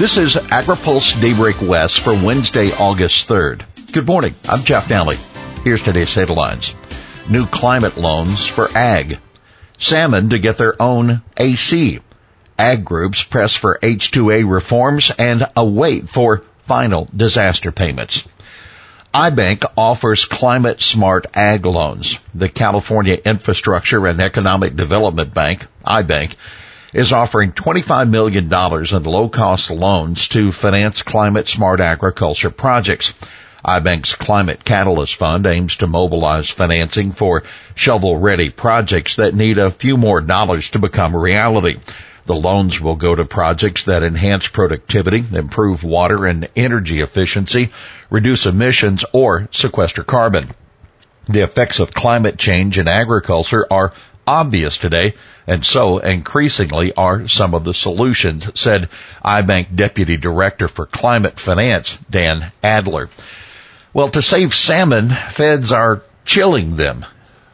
This is AgriPulse Daybreak West for Wednesday, August 3rd. Good morning. I'm Jeff Daly. Here's today's headlines. New climate loans for ag. Salmon to get their own AC. Ag groups press for H2A reforms and await for final disaster payments. iBank offers climate smart ag loans. The California Infrastructure and Economic Development Bank, iBank, is offering $25 million in low cost loans to finance climate smart agriculture projects. iBank's Climate Catalyst Fund aims to mobilize financing for shovel ready projects that need a few more dollars to become a reality. The loans will go to projects that enhance productivity, improve water and energy efficiency, reduce emissions, or sequester carbon. The effects of climate change in agriculture are obvious today, and so increasingly are some of the solutions, said iBank Deputy Director for Climate Finance, Dan Adler. Well, to save salmon, feds are chilling them.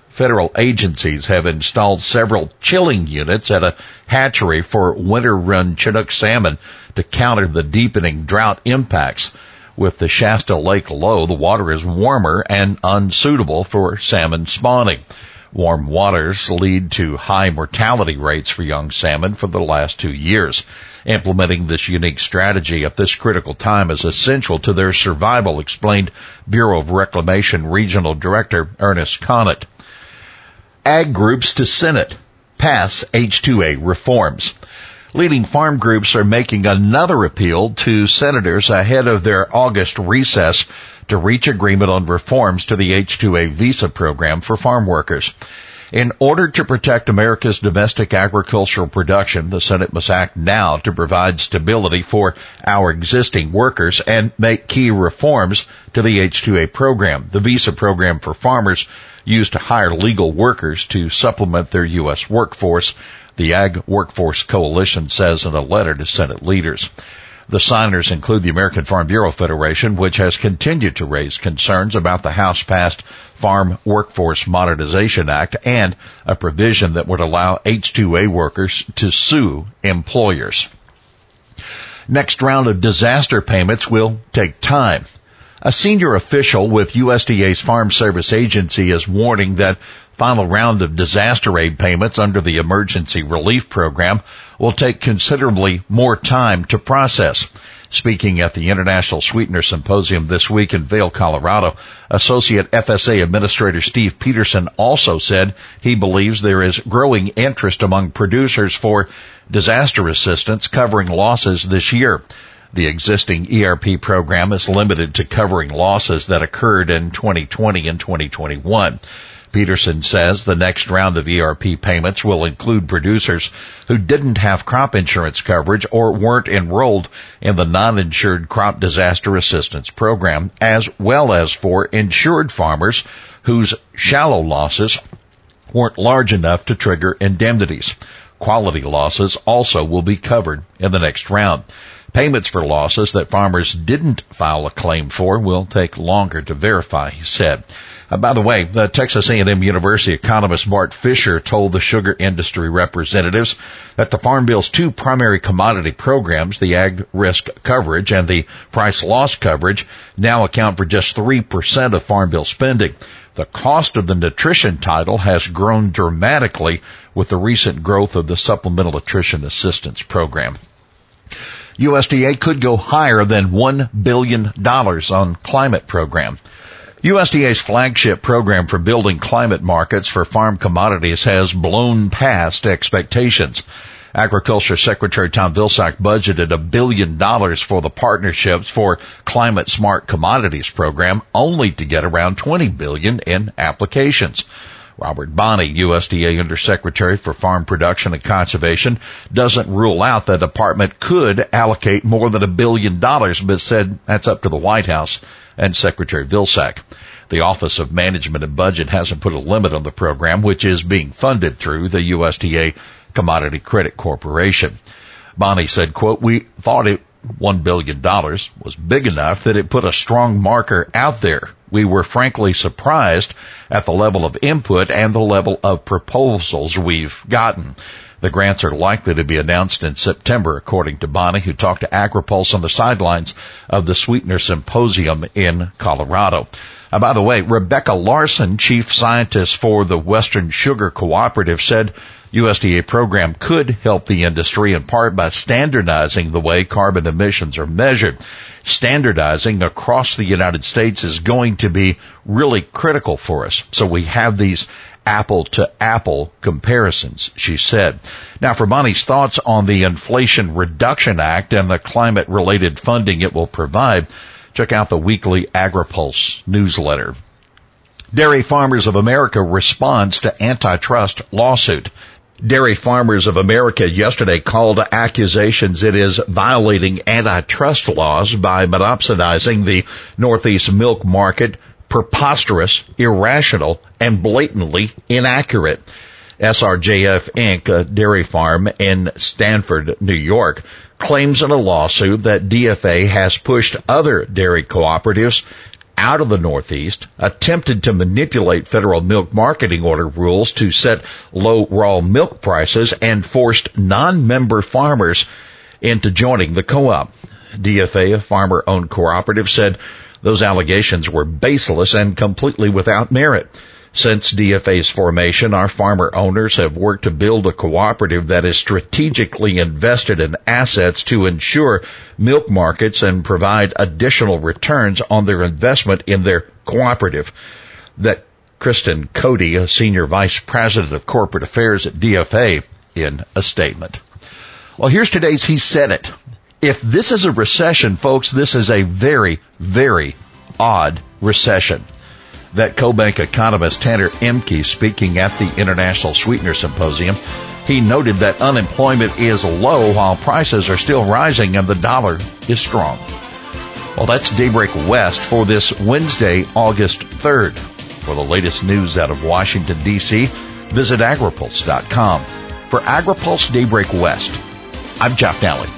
Federal agencies have installed several chilling units at a hatchery for winter run Chinook salmon to counter the deepening drought impacts. With the Shasta Lake low, the water is warmer and unsuitable for salmon spawning. Warm waters lead to high mortality rates for young salmon for the last two years. Implementing this unique strategy at this critical time is essential to their survival, explained Bureau of Reclamation Regional Director Ernest Conant. Ag groups to Senate pass H2A reforms. Leading farm groups are making another appeal to senators ahead of their August recess to reach agreement on reforms to the H-2A visa program for farm workers. In order to protect America's domestic agricultural production, the Senate must act now to provide stability for our existing workers and make key reforms to the H-2A program, the visa program for farmers used to hire legal workers to supplement their U.S. workforce, the Ag Workforce Coalition says in a letter to Senate leaders. The signers include the American Farm Bureau Federation, which has continued to raise concerns about the House passed Farm Workforce Modernization Act and a provision that would allow H-2A workers to sue employers. Next round of disaster payments will take time. A senior official with USDA's Farm Service Agency is warning that final round of disaster aid payments under the Emergency Relief Program will take considerably more time to process. Speaking at the International Sweetener Symposium this week in Vail, Colorado, Associate FSA Administrator Steve Peterson also said he believes there is growing interest among producers for disaster assistance covering losses this year. The existing ERP program is limited to covering losses that occurred in 2020 and 2021. Peterson says the next round of ERP payments will include producers who didn't have crop insurance coverage or weren't enrolled in the non-insured crop disaster assistance program, as well as for insured farmers whose shallow losses weren't large enough to trigger indemnities. Quality losses also will be covered in the next round. Payments for losses that farmers didn't file a claim for will take longer to verify, he said. Uh, by the way, the Texas A&M University economist Bart Fischer told the sugar industry representatives that the Farm Bill's two primary commodity programs, the ag risk coverage and the price loss coverage, now account for just 3% of Farm Bill spending. The cost of the nutrition title has grown dramatically with the recent growth of the Supplemental Nutrition Assistance Program. USDA could go higher than $1 billion on climate program. USDA's flagship program for building climate markets for farm commodities has blown past expectations. Agriculture Secretary Tom Vilsack budgeted a billion dollars for the Partnerships for Climate Smart Commodities program, only to get around 20 billion in applications. Robert Bonnie, USDA Undersecretary for Farm Production and Conservation, doesn't rule out the department could allocate more than a billion dollars, but said that's up to the White House and Secretary Vilsack. The Office of Management and Budget hasn't put a limit on the program, which is being funded through the USDA Commodity Credit Corporation. Bonnie said, quote, we thought it $1 billion was big enough that it put a strong marker out there. We were frankly surprised at the level of input and the level of proposals we've gotten. The grants are likely to be announced in September, according to Bonnie, who talked to AgriPulse on the sidelines of the Sweetener Symposium in Colorado. Uh, by the way, Rebecca Larson, chief scientist for the Western Sugar Cooperative, said USDA program could help the industry in part by standardizing the way carbon emissions are measured. Standardizing across the United States is going to be really critical for us. So we have these apple to apple comparisons, she said. Now for Bonnie's thoughts on the Inflation Reduction Act and the climate related funding it will provide, check out the weekly AgriPulse newsletter. Dairy Farmers of America responds to antitrust lawsuit. Dairy Farmers of America yesterday called accusations it is violating antitrust laws by monopsonizing the Northeast milk market preposterous, irrational, and blatantly inaccurate. SRJF Inc., a dairy farm in Stamford, New York, claims in a lawsuit that DFA has pushed other dairy cooperatives out of the Northeast, attempted to manipulate federal milk marketing order rules to set low raw milk prices, and forced non-member farmers into joining the co-op. DFA, a farmer-owned cooperative, said those allegations were baseless and completely without merit. Since DFA's formation, our farmer owners have worked to build a cooperative that is strategically invested in assets to ensure milk markets and provide additional returns on their investment in their cooperative. That Kristen Coady, a senior vice president of corporate affairs at DFA, in a statement. Well, here's today's He Said It. If this is a recession, folks, this is a very, very odd recession. That CoBank economist Tanner Ehmke speaking at the International Sweetener Symposium, he noted that unemployment is low while prices are still rising and the dollar is strong. Well, that's Daybreak West for this Wednesday, August 3rd. For the latest news out of Washington, D.C., visit agripulse.com. For AgriPulse Daybreak West, I'm Jeff Nalley.